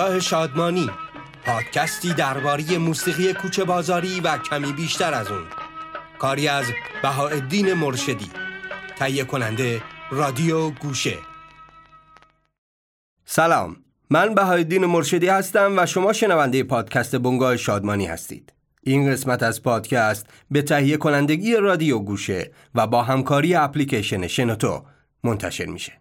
بنگاه شادمانی. پادکستی درباره موسیقی کوچه بازاری و کمی بیشتر از اون. کاری از بهاءالدین مرشدی. تهیه کننده رادیو گوشه. سلام. من بهاءالدین مرشدی هستم و شما شنونده پادکست بنگاه شادمانی هستید. این قسمت از پادکست به تهیه کنندگی رادیو گوشه و با همکاری اپلیکیشن شنوتو منتشر میشه.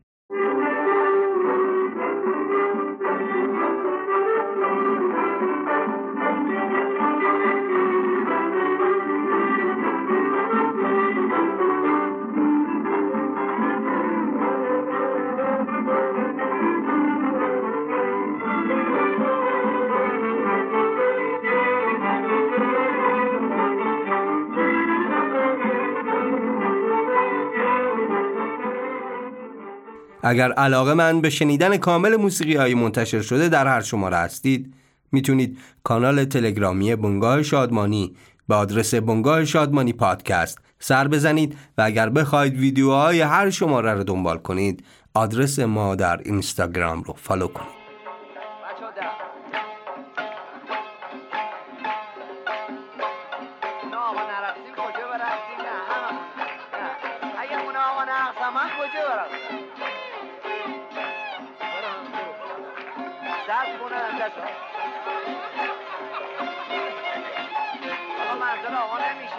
اگر علاقه من به شنیدن کامل موسیقی های منتشر شده در هر شماره هستید می‌تونید کانال تلگرامی بنگاه شادمانی به آدرس بنگاه شادمانی پادکست سر بزنید و اگر بخواید ویدیوهای هر شماره رو دنبال کنید آدرس ما در اینستاگرام رو فالو کنید.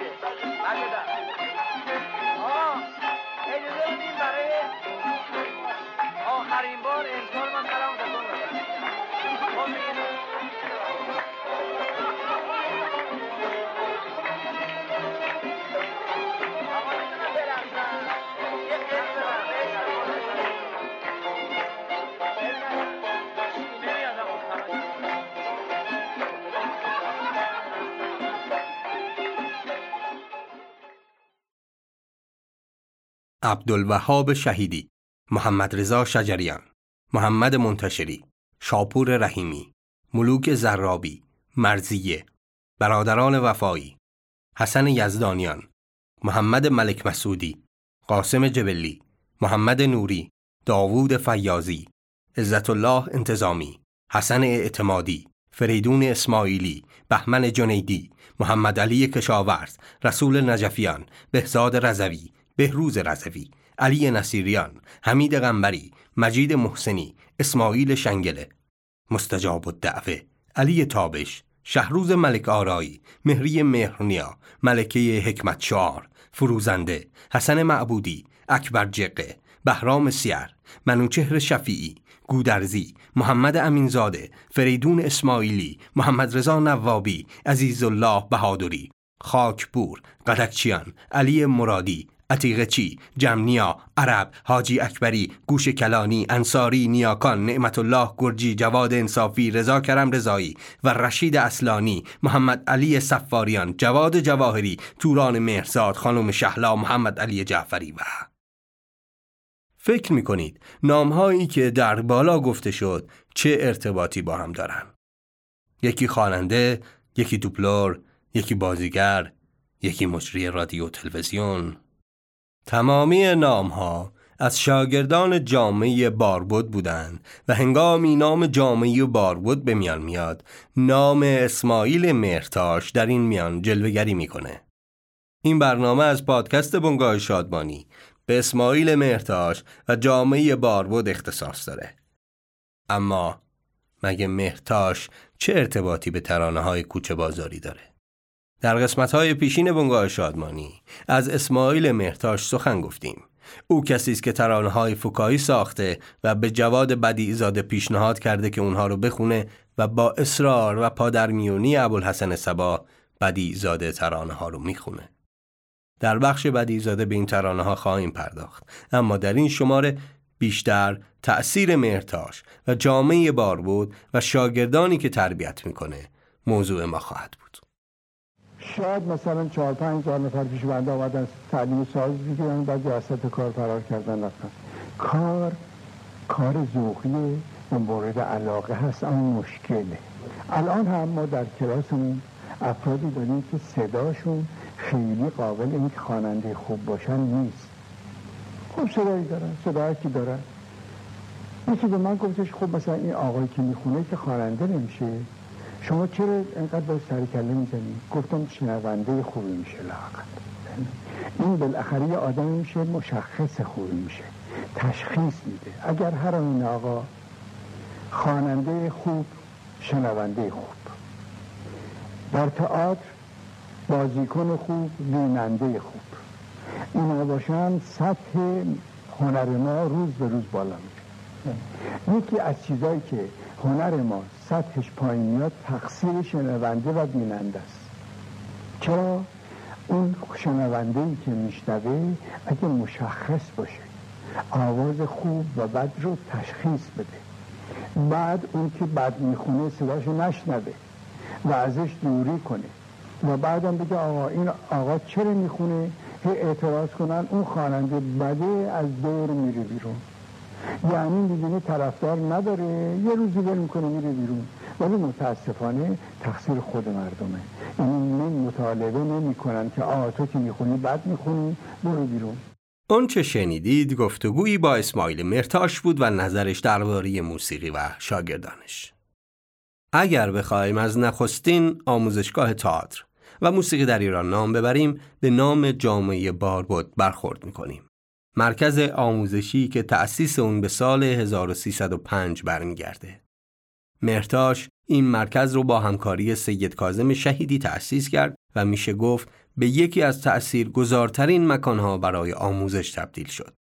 باشه بله آه اجازه بدیم برای آخرین بار امتحان عبدالوهاب شهیدی محمد رضا شجریان محمد منتشری شاپور رحیمی ملوک زرابی مرزیه برادران وفایی حسن یزدانیان محمد ملک مسعودی قاسم جبلی محمد نوری داوود فیازی عزت الله انتظامی حسن اعتمادی فریدون اسماعیلی بهمن جنیدی محمد علی کشاورز رسول نجفیان بهزاد رزوی بهروز رزوی علی نصیریان حمید غنبری مجید محسنی اسماعیل شنگله مستجاب الدعوه علی تابش شهروز ملک آرایی مهری مهرنیا ملکه حکمت شعار فروزنده حسن معبودی اکبر جقه بهرام سیر منوچهر شفیعی گودرزی محمد امینزاده فریدون اسماعیلی محمد رضا نوابی عزیز الله بهادری خاکپور قدکچیان علی مرادی عتیقه چی، جمنیا، عرب، حاجی اکبری، گوش کلانی، انصاری، نیاکان، نعمت الله گرجی، جواد انصافی، رضا کرم رضایی و رشید اصلانی، محمد علی سفاریان، جواد جواهری، توران مهرزاد، خانم شهلا، محمد علی جعفری و فکر می کنید نامهایی که در بالا گفته شد چه ارتباطی با هم دارن؟ یکی خواننده، یکی دوبلور، یکی بازیگر، یکی مجری رادیو تلویزیون تمامی نام ها از شاگردان جامعه باربود بودند و هنگامی نام جامعه باربود به میان میاد نام اسماعیل مرتاش در این میان جلوگری می‌کنه. این برنامه از پادکست بنگاه شادمانی به اسماعیل مرتاش و جامعه باربود اختصاص داره. اما مگه مرتاش چه ارتباطی به ترانه های کوچه بازاری داره؟ در قسمت های پیشین بنگاه شادمانی از اسماعیل مهرتاش سخن گفتیم. او کسی است که ترانه های فکایی ساخته و به جواد بدی زاده پیشنهاد کرده که اونها رو بخونه و با اصرار و پادرمیونی ابوالحسن سبا بدی زاده ترانه ها رو می‌خونه. در بخش بدی زاده به این ترانه ها خواهیم پرداخت اما در این شماره بیشتر تأثیر مرتاش و جامعه باربود و شاگردانی که تربیت می‌کنه موضوع ما خواهد بود. شاید مثلا چهار پنج هزار نفر پیش بنده آمدن تعلیم ساز بگیرن بعد جسد کار فرار کردن رفتن. کار کار ذوقی و مورد علاقه هست اما مشکله. الان هم ما در کلاسمون افرادی داریم که صداشون خیلی قابل این خواننده خوب باشن نیست. خوب صدایی دارن صدایی که دارن. یکی به من گفتش خب مثلا این آقایی که می‌خونه که خواننده نمیشه؟ شما چرا اینقدر باید سرکله می‌زنی؟ گفتم شنونده خوبی میشه لاقل این بالاخره یه آدم میشه مشخص خوبی میشه تشخیص میده. اگر هر این آقا خواننده خوب شنونده خوب. در تئاتر بازیکن خوب بیننده خوب. اینا باشن سطح هنر ما روز به روز بالا میره. یکی از چیزایی که هنر ما سطحش پایین میاد تقصیر شنونده و بیننده است. چرا؟ اون شنونده ای که میشنوه اگه مشخص باشه آواز خوب و بد رو تشخیص بده. بعد اون که بد می‌خونه صداشو نشنوه و ازش دوری کنه. و بعدم بگه آقا این آقا چرا می‌خونه؟ هی اعتراض کنن اون خواننده بده از دور میره بیرون. یعنی می‌دونه طرفدار نداره یه روزی ول می‌کنه میره بیرون ولی متاسفانه تقصیر خود مردمه یعنی مطالبه نمی‌کنن که آقا تو که می‌خونی بد می‌خونی برو بیرون چه شنیدید گفتگویی با اسماعیل مرتاش بود و نظرش درباره موسیقی و شاگردانش. اگر بخوایم از نخستین آموزشگاه تئاتر و موسیقی در ایران نام ببریم به نام جامعه باربود برخورد می‌کنیم. مرکز آموزشی که تأسیس اون به سال 1305 برمیگرده. مرتاش این مرکز رو با همکاری سید کازم شهیدی تأسیس کرد و میشه گفت به یکی از تأثیر گذارترین مکانها برای آموزش تبدیل شد.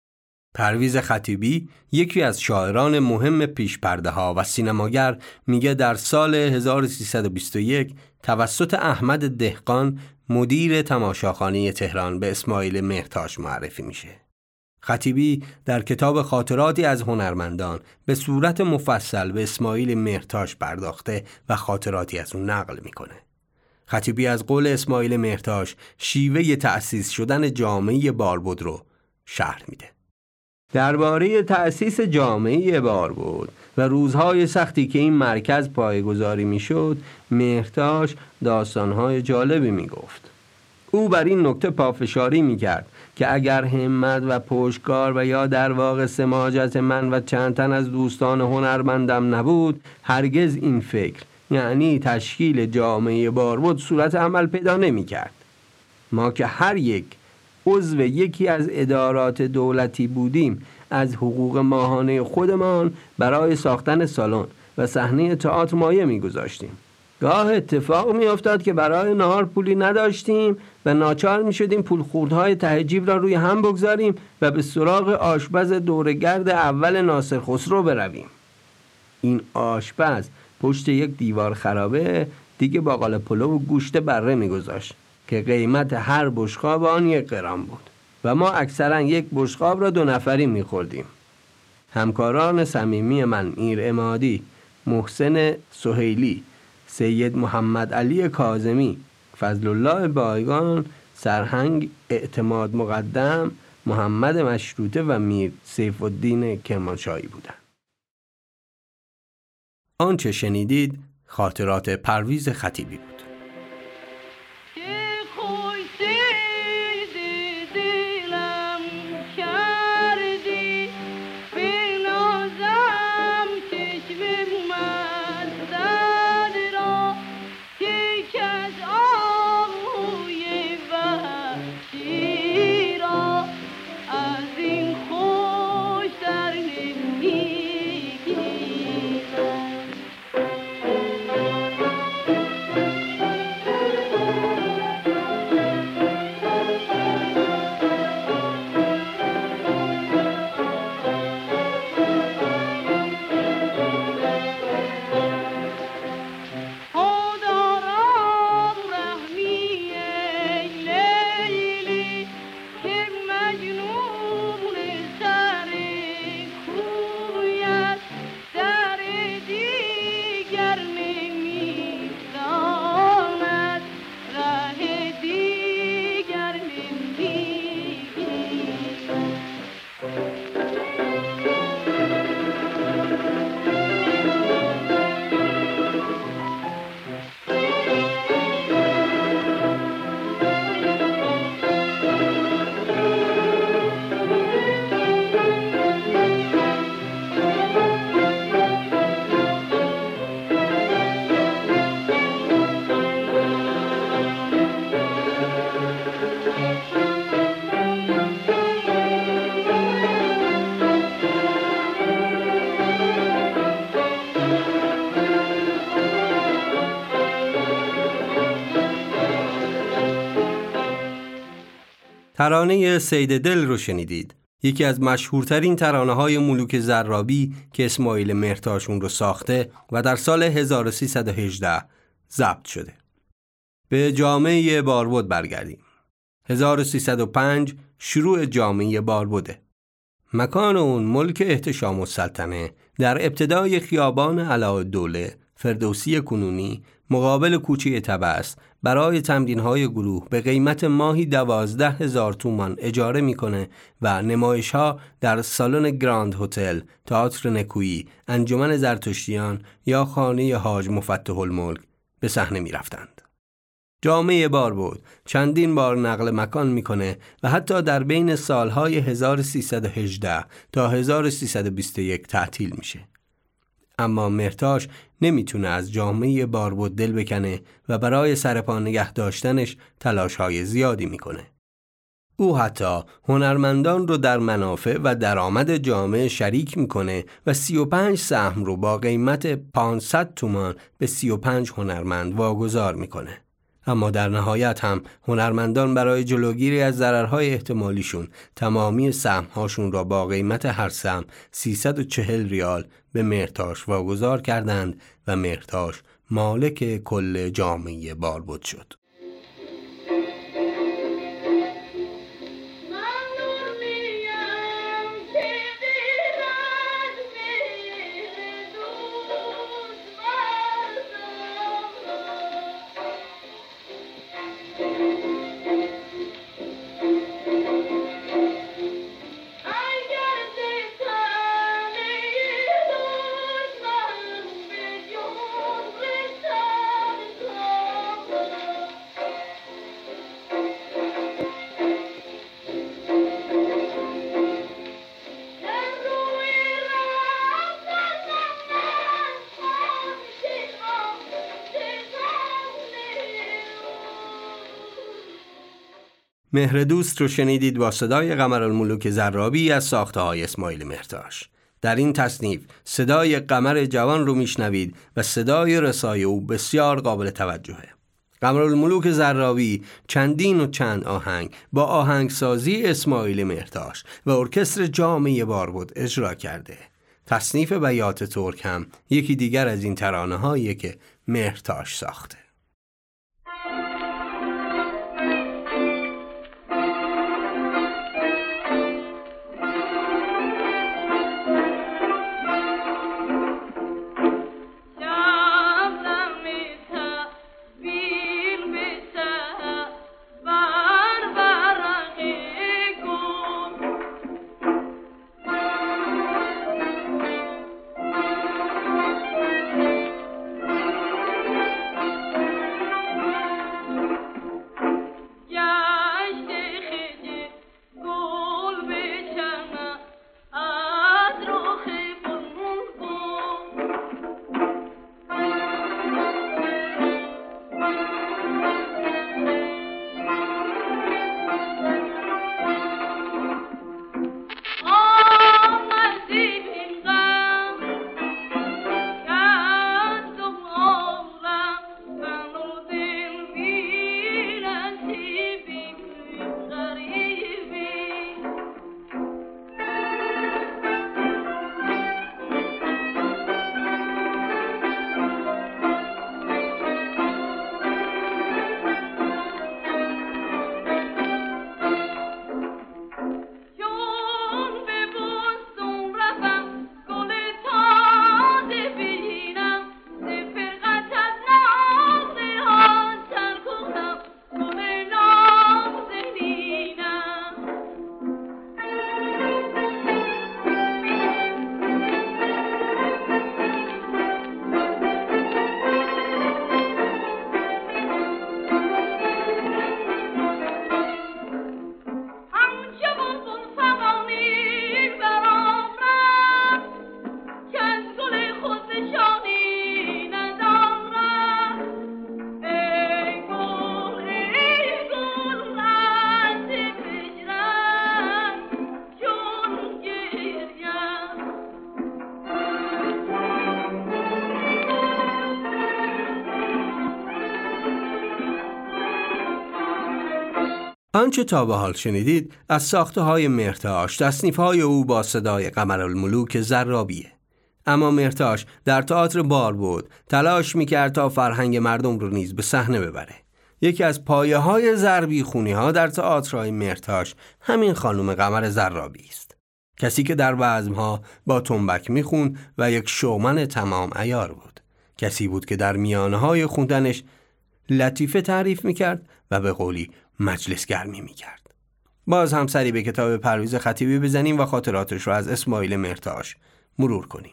پرویز خطیبی یکی از شاعران مهم پیش پرده ها و سینماگر میگه در سال 1321 توسط احمد دهقان مدیر تماشاخانه تهران به اسماعیل مهتاش معرفی میشه. خطیبی در کتاب خاطراتی از هنرمندان به صورت مفصل به اسماعیل مهرتاش پرداخته و خاطراتی از اون نقل می‌کنه. خطیبی از قول اسماعیل مهرتاش شیوه تأسیس شدن جامعه باربود رو شهر میده. درباره تأسیس جامعه باربود و روزهای سختی که این مرکز پایگذاری می‌شد مهرتاش داستانهای جالبی می‌گفت. او بر این نکته پافشاری می‌کرد که اگر همت و پشتکار و یا در واقع سماجت من و چند تن از دوستان هنرمندم نبود هرگز این فکر یعنی تشکیل جامعه باربود صورت عمل پیدا نمی کرد. ما که هر یک عضو یکی از ادارات دولتی بودیم از حقوق ماهانه خودمان برای ساختن سالن و صحنه تئاتر مایه میگذاشتیم گاه اتفاق می افتاد که برای نهار پولی نداشتیم و ناچار می شدیم پول خوردهای تهجیب را روی هم بگذاریم و به سراغ آشپز دورگرد اول ناصر خسرو برویم. این آشپز پشت یک دیوار خرابه دیگه باقال پلو و گوشت بره میگذاشت که قیمت هر بشقاب آن یک قرام بود و ما اکثرا یک بشقاب را دو نفری میخوردیم. همکاران صمیمی من میر امادی محسن سهیلی سید محمد علی کازمی فضل الله بایگان سرهنگ اعتماد مقدم محمد مشروطه و میر سیف الدین کرمانشاهی بودند. آنچه شنیدید خاطرات پرویز خطیبی بود. ترانه سید دل رو شنیدید. یکی از مشهورترین ترانه های ملوک زرابی که اسماعیل مرتاشون رو ساخته و در سال 1318 ضبط شده. به جامعه باربود برگردیم. 1305 شروع جامعه باربوده. مکان اون ملک احتشام السلطنه در ابتدای خیابان دوله فردوسی کنونی مقابل کوچه تبس برای تمرین های گروه به قیمت ماهی دوازده هزار تومان اجاره می‌کنه و نمایش ها در سالن گراند هتل، تئاتر نکویی، انجمن زرتشتیان یا خانه حاج مفتح الملک به صحنه می رفتند. جامعه بار بود چندین بار نقل مکان می‌کنه و حتی در بین سالهای 1318 تا 1321 تعطیل میشه. اما مرتاش نمی‌تونه از جامعه باربود دل بکنه و برای سرپا نگه داشتنش تلاش های زیادی می‌کنه. او حتی هنرمندان رو در منافع و درآمد جامعه شریک می‌کنه و 35 سهم رو با قیمت 500 تومان به 35 هنرمند واگذار می‌کنه. اما در نهایت هم هنرمندان برای جلوگیری از ضررهای احتمالیشون تمامی سهمهاشون را با قیمت هر سهم 340 ریال به مرتاش واگذار کردند و مرتاش مالک کل جامعه باربود شد. مهر دوست رو شنیدید با صدای قمر الملوک زرابی از ساخته های اسماعیل مهرتاش در این تصنیف صدای قمر جوان رو میشنوید و صدای رسای او بسیار قابل توجهه. قمر الملوک زرابی چندین و چند آهنگ با آهنگسازی اسماعیل مهرتاش و ارکستر جامعه بار اجرا کرده. تصنیف بیات ترک هم یکی دیگر از این ترانه هایی که مهرتاش ساخته. آنچه تا به حال شنیدید از ساخته های مرتاش تصنیف های او با صدای قمر الملوک زرابیه. اما مرتاش در تئاتر بار بود تلاش می‌کرد تا فرهنگ مردم رو نیز به صحنه ببره. یکی از پایه های زربی خونی ها در تئاترهای مرتاش همین خانم قمر زرابی است. کسی که در ها با تنبک میخون و یک شومن تمام ایار بود. کسی بود که در میانه های خوندنش لطیفه تعریف می‌کرد و به قولی مجلس گرمی می‌کرد. باز هم سری به کتاب پرویز خطیبی بزنیم و خاطراتش رو از اسماعیل مرتاش مرور کنیم.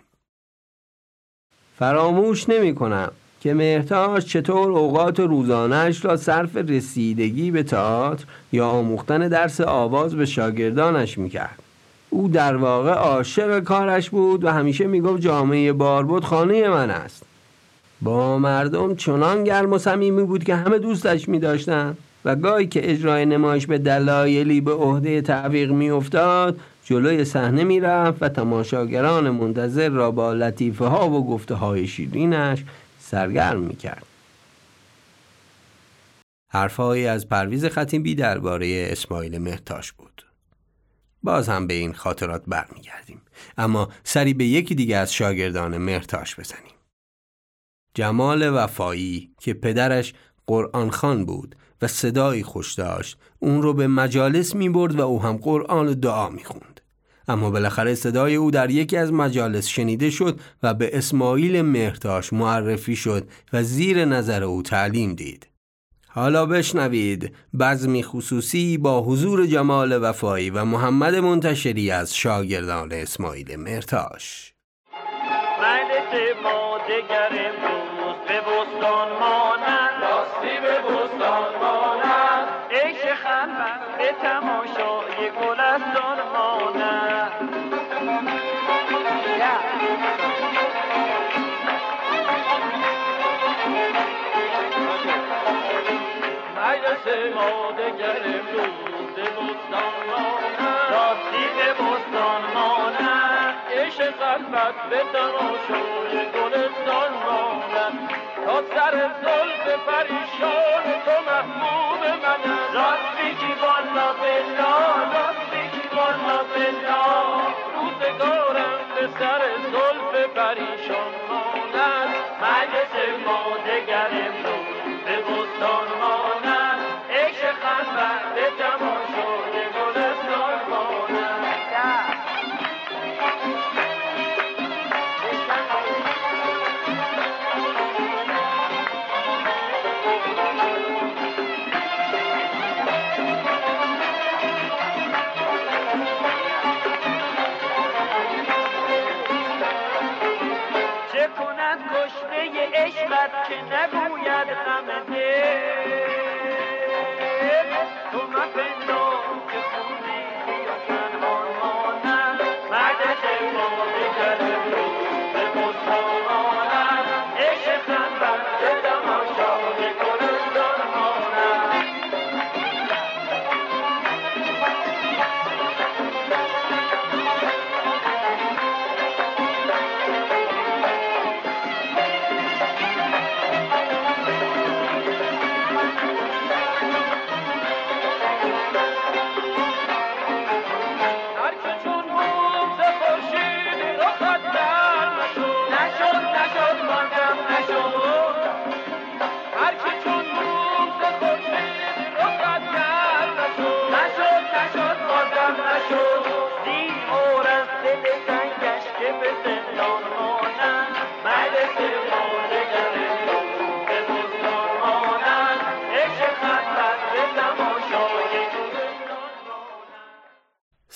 فراموش نمی کنم که مهرتاش چطور اوقات روزانش را صرف رسیدگی به تئاتر یا آموختن درس آواز به شاگردانش می‌کرد. او در واقع عاشق کارش بود و همیشه می‌گفت جامعه باربود خانه من است. با مردم چنان گرم و صمیمی بود که همه دوستش می داشتن و گاهی که اجرای نمایش به دلایلی به عهده تعویق میافتاد جلوی صحنه می‌رفت و تماشاگران منتظر را با لطیفه ها و گفته های شیرینش سرگرم می‌کرد. حرفهایی از پرویز خطیبی درباره اسماعیل مهتاش بود. باز هم به این خاطرات برمیگردیم اما سری به یکی دیگه از شاگردان مرتاش بزنیم. جمال وفایی که پدرش قرآن خان بود و صدایی خوش داشت اون رو به مجالس می برد و او هم قرآن و دعا می خوند. اما بالاخره صدای او در یکی از مجالس شنیده شد و به اسماعیل مهرتاش معرفی شد و زیر نظر او تعلیم دید. حالا بشنوید بزمی خصوصی با حضور جمال وفایی و محمد منتشری از شاگردان اسماعیل مرتاش. مانند خلوت به تماشای مانند مجلس ما بستان بستان خلوت به تماشای گلستان مانند تا سر زلف پریشان تو محبوب من پریشان مانند مجلس ما دگر امروز به بستان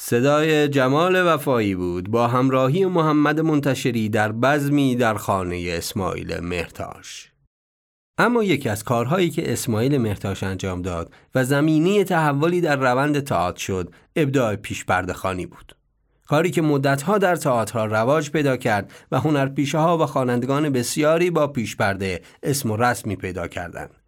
صدای جمال وفایی بود با همراهی محمد منتشری در بزمی در خانه اسماعیل مهرتاش. اما یکی از کارهایی که اسماعیل مهرتاش انجام داد و زمینی تحولی در روند تئاتر شد ابداع پیش خانی بود. کاری که مدتها در تئاترها رواج پیدا کرد و هنرپیشه ها و خوانندگان بسیاری با پیش پرده اسم و رسمی پیدا کردند.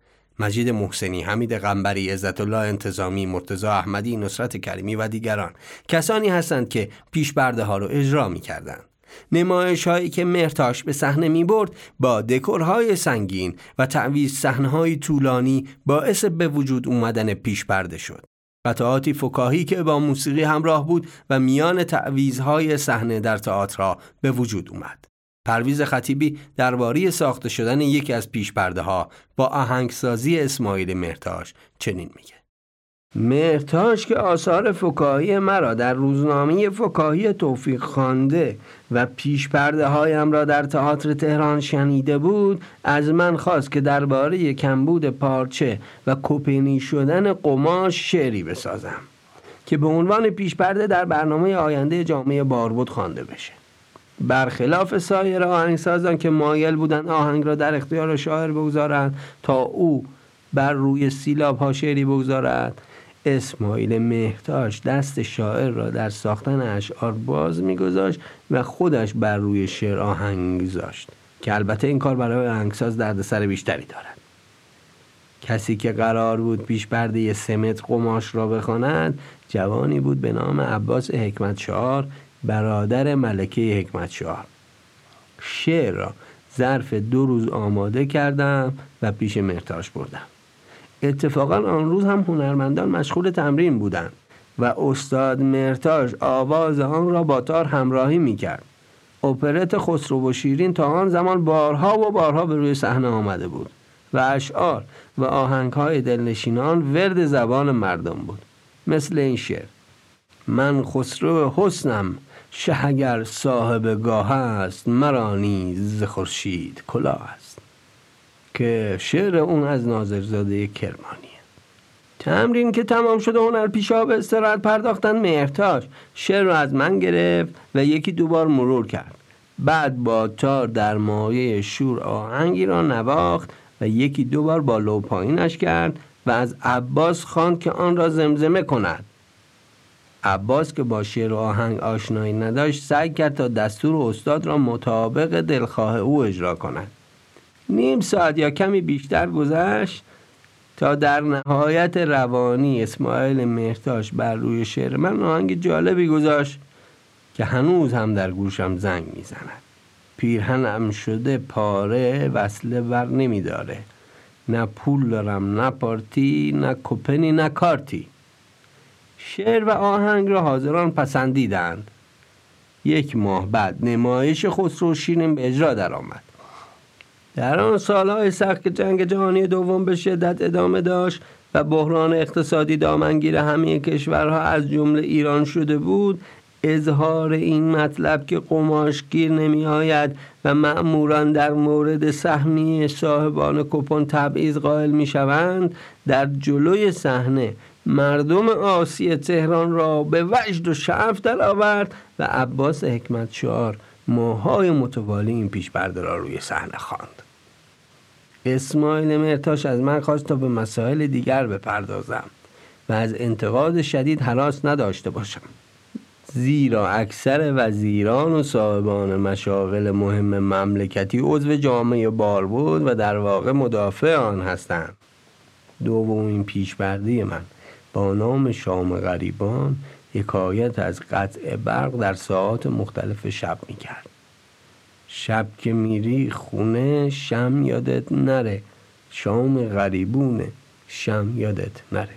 مجید محسنی، حمید قنبری، عزت الله انتظامی، مرتضی احمدی، نصرت کریمی و دیگران کسانی هستند که پیش برده ها رو اجرا می کردند. نمایش هایی که مرتاش به صحنه می برد با دکورهای سنگین و تعویز صحنه طولانی باعث به وجود اومدن پیش برده شد. قطعاتی فکاهی که با موسیقی همراه بود و میان تعویزهای صحنه در تئاتر به وجود اومد. پرویز خطیبی درباره ساخته شدن یکی از پیشپرده ها با آهنگسازی اسماعیل مرتاش چنین میگه. مرتاش که آثار فکاهی مرا در روزنامه فکاهی توفیق خوانده و پیشپرده هایم را در تئاتر تهران شنیده بود از من خواست که درباره کمبود پارچه و کپنی شدن قماش شعری بسازم که به عنوان پیشپرده در برنامه آینده جامعه باربود خوانده بشه. برخلاف سایر آهنگسازان که مایل بودند آهنگ را در اختیار شاعر بگذارند تا او بر روی سیلاب ها شعری بگذارد. اسماعیل مهتاش دست شاعر را در ساختن اشعار باز میگذاشت و خودش بر روی شعر آهنگ گذاشت که البته این کار برای آهنگساز دردسر بیشتری دارد. کسی که قرار بود پیش پرده سمت قماش را بخواند جوانی بود به نام عباس حکمت شعار برادر ملکه حکمت شعار شعر را ظرف دو روز آماده کردم و پیش مرتاش بردم. اتفاقا آن روز هم هنرمندان مشغول تمرین بودند و استاد مرتاش آواز آن را با تار همراهی می کرد اپرت خسرو و شیرین تا آن زمان بارها و بارها به روی صحنه آمده بود و اشعار و آهنگهای دلنشینان ورد زبان مردم بود مثل این شعر من خسرو حسنم شه اگر صاحب گاه است مرا نیز خورشید کلاه است. که شعر اون از ناظرزاده کرمانیه. تمرین که تمام شده هنر پیشا به استراحت پرداختن مهرتاش شعر رو از من گرفت و یکی دوبار مرور کرد. بعد با تار در مایه شور آهنگی را نواخت و یکی دوبار با لو پایینش کرد و از عباس خواند که آن را زمزمه کند. عباس که با شعر و آهنگ آشنایی نداشت سعی کرد تا دستور استاد را مطابق دلخواه او اجرا کند. نیم ساعت یا کمی بیشتر گذشت تا در نهایت روانی اسماعیل مهتاش بر روی شعر من آهنگ جالبی گذاشت که هنوز هم در گوشم زنگ می‌زند. پیرهنم شده پاره وصله ور نمیداره. نه پول دارم نه پارتی نه کپنی نه کارتی. شعر و آهنگ را حاضران پسندیدند. یک ماه بعد نمایش خسرو شیرین به اجرا درآمد. در آن سالهای سخت که جنگ جهانی دوم به شدت ادامه داشت و بحران اقتصادی دامنگیر همه کشورها از جمله ایران شده بود اظهار این مطلب که قماشگیر نمی آید و مأموران در مورد سهمی صاحبان کپون تبعیض قائل می شوند در جلوی صحنه مردم آسی تهران را به وجد و شعف در آورد و عباس حکمت شعار ماهای متوالی این پیش را روی صحنه خواند. اسماعیل مرتاش از من خواست تا به مسائل دیگر بپردازم و از انتقاد شدید حراس نداشته باشم. زیرا اکثر وزیران و صاحبان مشاغل مهم مملکتی عضو جامعه بار بود و در واقع مدافع آن هستند. دومین پیشبردی من. با نام شام غریبان حکایت از قطع برق در ساعات مختلف شب می‌کرد شب که میری خونه شم یادت نره شام غریبونه شم یادت نره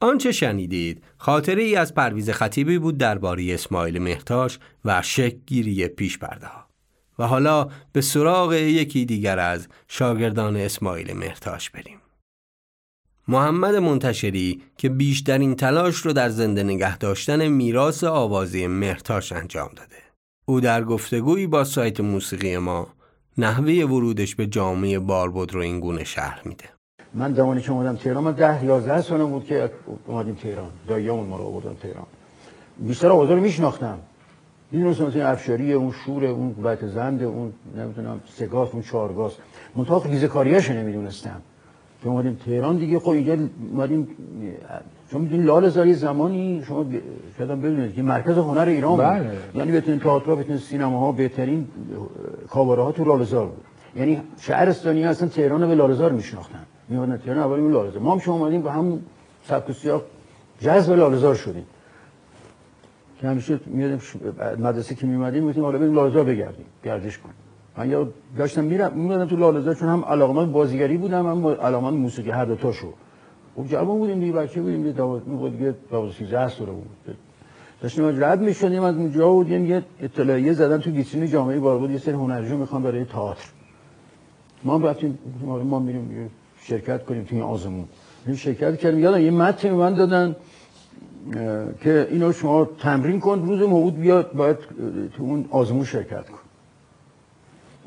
آنچه شنیدید خاطره ای از پرویز خطیبی بود درباره اسماعیل مهتاش و شکگیری پیش پرده ها. و حالا به سراغ یکی دیگر از شاگردان اسماعیل مهتاش بریم. محمد منتشری که بیشترین تلاش رو در زنده نگه داشتن میراث آوازی مهتاش انجام داده. او در گفتگویی با سایت موسیقی ما نحوه ورودش به جامعه باربود رو این گونه شرح میده. من زمانی که اومدم تهران من ده یازده سال بود که اومدیم تهران. داییامون ما رو آوردن تهران. بیشتر آوازا رو میشناختم. می‌دونستم مثلا افشاری اون شور اون قوت زند اون نمی‌دونم سگاس اون چارگاس. منتها ریزه کاریاشو نمی‌دونستم. که اومدیم تهران دیگه خب اینجا اومدیم شما می‌دونید لال زاری زمانی شما شاید بدونید که مرکز هنر ایران بود. بله. یعنی بتونید تئاتر بتونید سینماها بهترین کاواره ها تو لالزار بود. یعنی شهرستانی اصلا تهران به لالزار میشناختن. میومدن تهران اولی می لالزار ما هم شما اومدیم با هم سبک سیاق جذب لالزار شدیم. که همیشه میادیم مدرسه که میومدیم می‌گفتیم حالا بریم لالزار بگردیم گردش کنیم. من یا داشتم میرم میادم تو لالزار چون هم علاقمند بازیگری بودم هم علاقمند موسیقی هر دو تاشو خب جوان بودیم دیگه بچه بودیم دیگه بود دیگه 12 13 ساله بود. داشتیم رد می‌شدیم از اونجا و یه اطلاعیه زدن تو ویترین جامعه بود یه سری هنرجو می‌خوان برای تئاتر. ما رفتیم ما میریم شرکت کنیم تو این آزمون. شرکت کردیم. یادم یه متن من دادن که اینو شما تمرین کن روز موعود بیاد باید تو اون آزمون شرکت کن.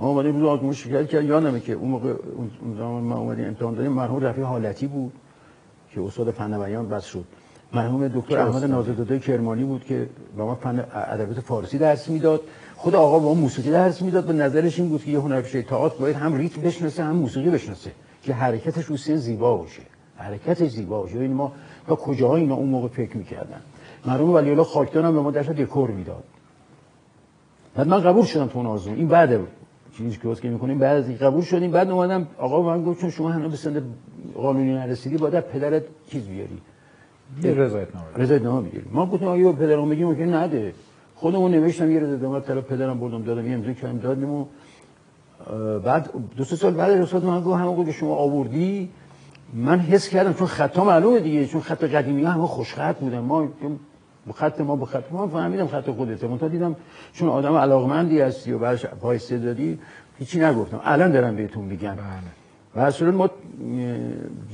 ما اومدیم روز آزمون شرکت کرد. یادمه که اون موقع اون زمان ما اومدیم امتحان دادیم مرحوم رفیع حالتی بود که استاد فن بیان بس شد. مرحوم دکتر احمد نازداده کرمانی بود که با ما فن ادبیات فارسی درس می‌داد. خود آقا با موسیقی درس می‌داد. به نظرش این بود که یه هنرپیشه تئاتر باید هم ریتم بشناسه هم موسیقی بشناسه که حرکتش رو زیبا باشه. حرکتش زیبا باشه. این ما تا کجاها اینا اون موقع فکر می‌کردن. مرحوم ولی الله خاکدان هم به ما درس دکور می‌داد. بعد من قبول شدم تو اون آزمون. این بعد چیزی که واسه می‌کنیم بعد از قبول شدیم. بعد اومدم آقا من گفت چون شما هنوز به سن قانونی نرسیدی باید پدرت چیز بیاری. یه رضایتنامه رضایتنامه بیاری. ما گفتم اگه پدرم بگیم ممکن نده. خودمون نوشتم یه رضایتنامه طرف پدرم بردم دادم یه امضا کردم دادیم و بعد دو سه سال بعد استاد من گفت همون که شما آوردی من حس کردم چون خطا معلومه دیگه چون خط قدیمی ها همه خوش خط بودن. ما خط ما با خط ما فهمیدم خط خودته. من دیدم چون آدم علاقمندی هستی و برش پای دادی هیچی نگفتم. الان دارم بهتون میگم. بله. و اصلا ما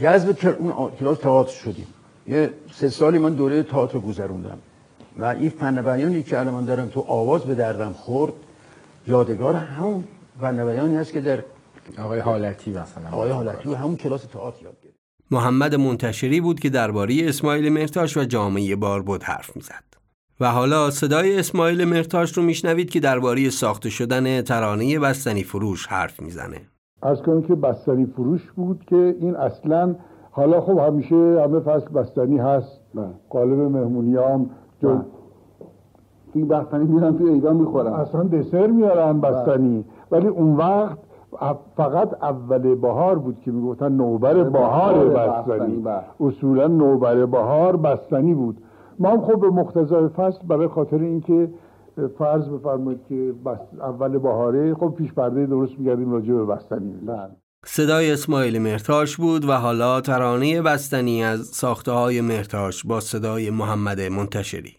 جذب اون کلاس تئاتر شدیم. یه سه سالی من دوره تئاتر گذروندم. و این فن بیانی که الان من دارم تو آواز به دردم خورد یادگار همون فن بیانی هست که در آقای حالتی مثلا. آقای حالتی و همون کلاس تئاتر یاد محمد منتشری بود که درباره اسماعیل مرتاش و جامعه باربود حرف می‌زد. و حالا صدای اسماعیل مرتاش رو میشنوید که درباره ساخته شدن ترانه بستنی فروش حرف می‌زنه. از کنم که بستنی فروش بود که این اصلا حالا خب همیشه همه فصل بستنی هست. قالب مهمونی هم بله. این بستنی میرن توی ایران می‌خورن اصلا دسر میارن بستنی ولی اون وقت فقط اول بهار بود که می‌گفتن نوبر بهار بستنی بله. اصولا نوبر بهار بستنی بود ما هم خب به مقتضای فصل برای خاطر اینکه فرض بفرمایید که اول بهاره خب پیش پرده درست میگردیم راجع به بستنی بله. صدای اسماعیل مرتاش بود و حالا ترانه بستنی از ساخته های مرتاش با صدای محمد منتشری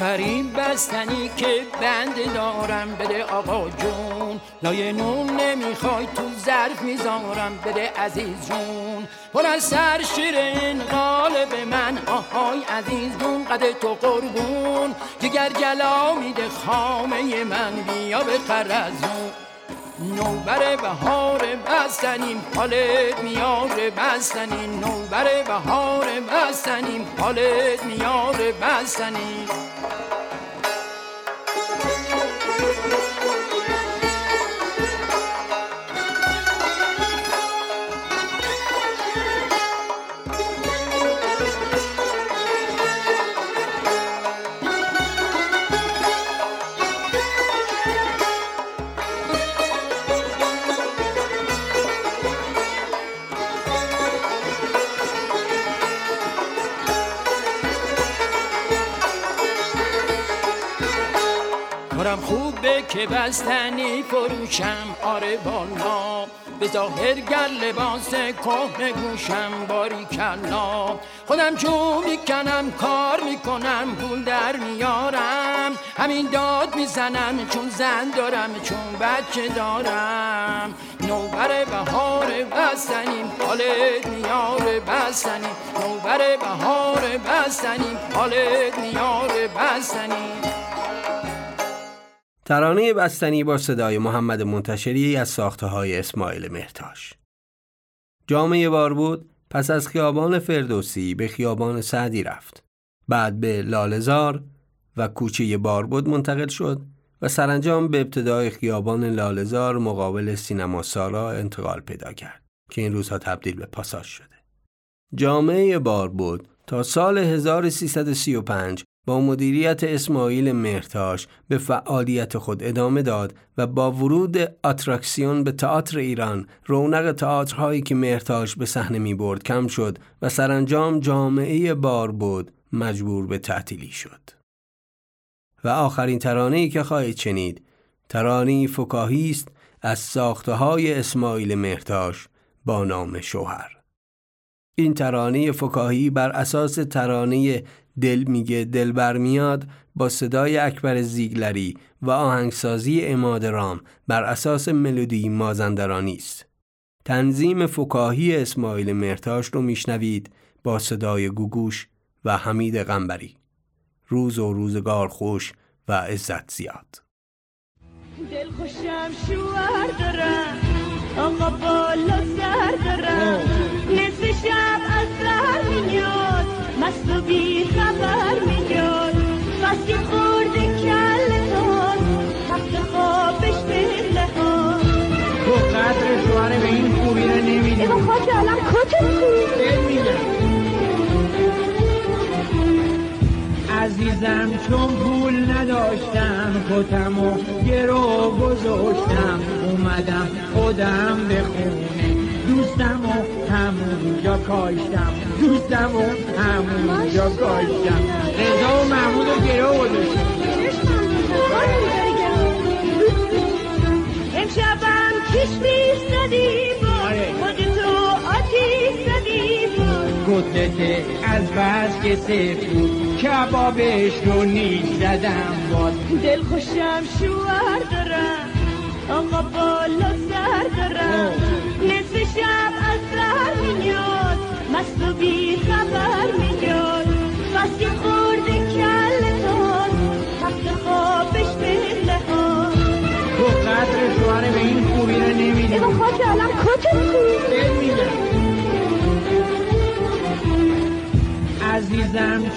بخریم بستنی که بند دارم. بده آقا جون لای نون نمی‌خوای تو ظرف می‌ذارم. بده عزیز جون پر از سر شیرین قالب من. آهای عزیز جون قد تو قربون. جگر جلا میده خامه من. بیا به قرزون نوبر بهار بستنیم حالت میاره بستنیم. نوبر بهار بستنیم حالت میاره بستنیم. که بستنی فروشم آره بالا به ظاهر گر لباس کهنه گوشم باری کلا. خودم چون می‌کنم کار می‌کنم پول در میارم. همین داد می‌زنم چون زن دارم چون بچه دارم. نوبر بهار بستنیم حالت میاره بستنیم. نوبر بهار بستنیم حالت میاره بستنیم. ترانه بستنی با صدای محمد منتشری از ساخته های اسماعیل مرتاش جامعه بار بود پس از خیابان فردوسی به خیابان سعدی رفت بعد به لالزار و کوچه باربود منتقل شد و سرانجام به ابتدای خیابان لالزار مقابل سینما سارا انتقال پیدا کرد که این روزها تبدیل به پاساژ شده. جامعه باربود تا سال 1335 با مدیریت اسماعیل مهرتاش به فعالیت خود ادامه داد و با ورود اتراکسیون به تئاتر ایران رونق تئاترهایی که مهرتاش به صحنه می برد کم شد و سرانجام جامعه بار بود مجبور به تعطیلی شد. و آخرین ترانه‌ای که خواهید شنید ترانه فکاهی است از ساخته های اسماعیل مهرتاش با نام شوهر این ترانه فکاهی بر اساس ترانه دل میگه دل برمیاد با صدای اکبر زیگلری و آهنگسازی اماد رام بر اساس ملودی مازندرانی است. تنظیم فکاهی اسماعیل مرتاش رو میشنوید با صدای گوگوش و حمید غنبری. روز و روزگار خوش و عزت زیاد. دل خوشم شوهر دارم آقا بالا سر دارم نصف شب میاد مست و بی خبر میاد بس خورده کل تان تخت خوابش پله ها تو قدر شوهر به این خوبی رو نمیدی ایمان خواهد الان میگم عزیزم چون پول نداشتم کتم و گرو گذاشتم. اومدم خودم به دوستم و همونجا کاشتم. دوستم و همونجا کاشتم. رضا و محمود و گرو گذاشتم امشبم کش بیستدی خودتو آتیش زدی کتلت از بس که سفید کبابش رو نیش زدم باز. دل خوشم شوهر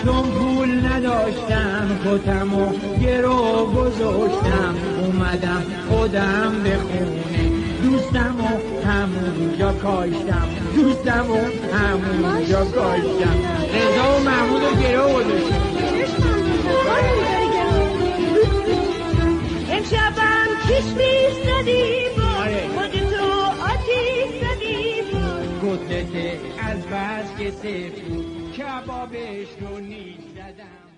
چون پول نداشتم کتم و گرو گذاشتم. اومدم خودم به خونه. دوستم و همونجا کاشتم. دوستم و همونجا کاشتم. رضا و محمود و گرو گذاشتم. امشبم کش بیستدی خودتو آتیش زدی؟ کتلت از بس که سفید کبابش رو نیش زدم